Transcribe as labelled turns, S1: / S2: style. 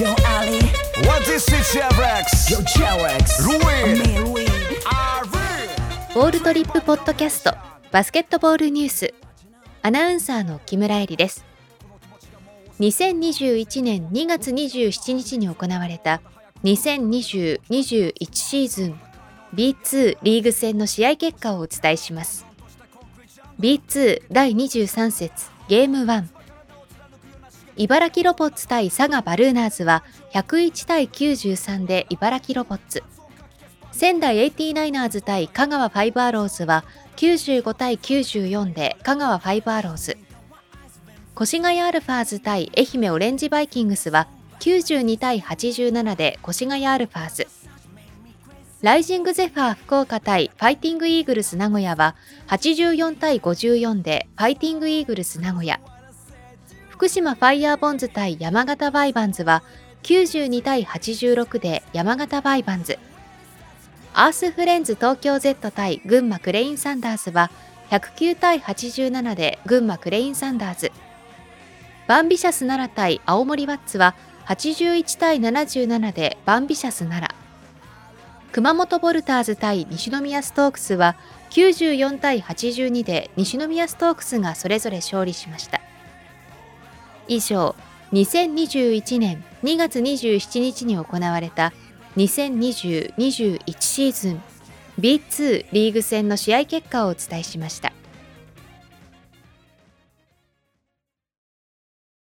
S1: Yo Ali,
S2: What is it, Chevrex?
S1: yo
S2: real.
S3: ボールトリップポッドキャストバスケットボールニュース。アナウンサーの木村恵里です。2021年2月27日に行われた2020-21シーズン B2 リーグ戦の試合結果をお伝えします。B2 第23節ゲーム1茨城ロボッツ対佐賀バルーナーズは101対93で茨城ロボッツ。仙台 89ers 対香川ファイブアローズは95対94で香川ファイブアローズ。越谷アルファーズ対愛媛オレンジバイキングスは92対87で越谷アルファーズ。ライジングゼファー福岡対ファイティングイーグルス名古屋は84対54でファイティングイーグルス名古屋。福島ファイヤーボンズ対山形ワイヴァンズは92対86で山形ワイヴァンズ。アースフレンズ東京 Z 対群馬クレインサンダーズは109対87で群馬クレインサンダーズバンビシャス奈良対青森ワッツは81対77でバンビシャス奈良。熊本ヴォルターズ対西宮ストークスは94対82で西宮ストークスがそれぞれ勝利しました。以上2021年2月27日に行われた2020-21シーズン B2 リーグ戦の試合結果をお伝えしました。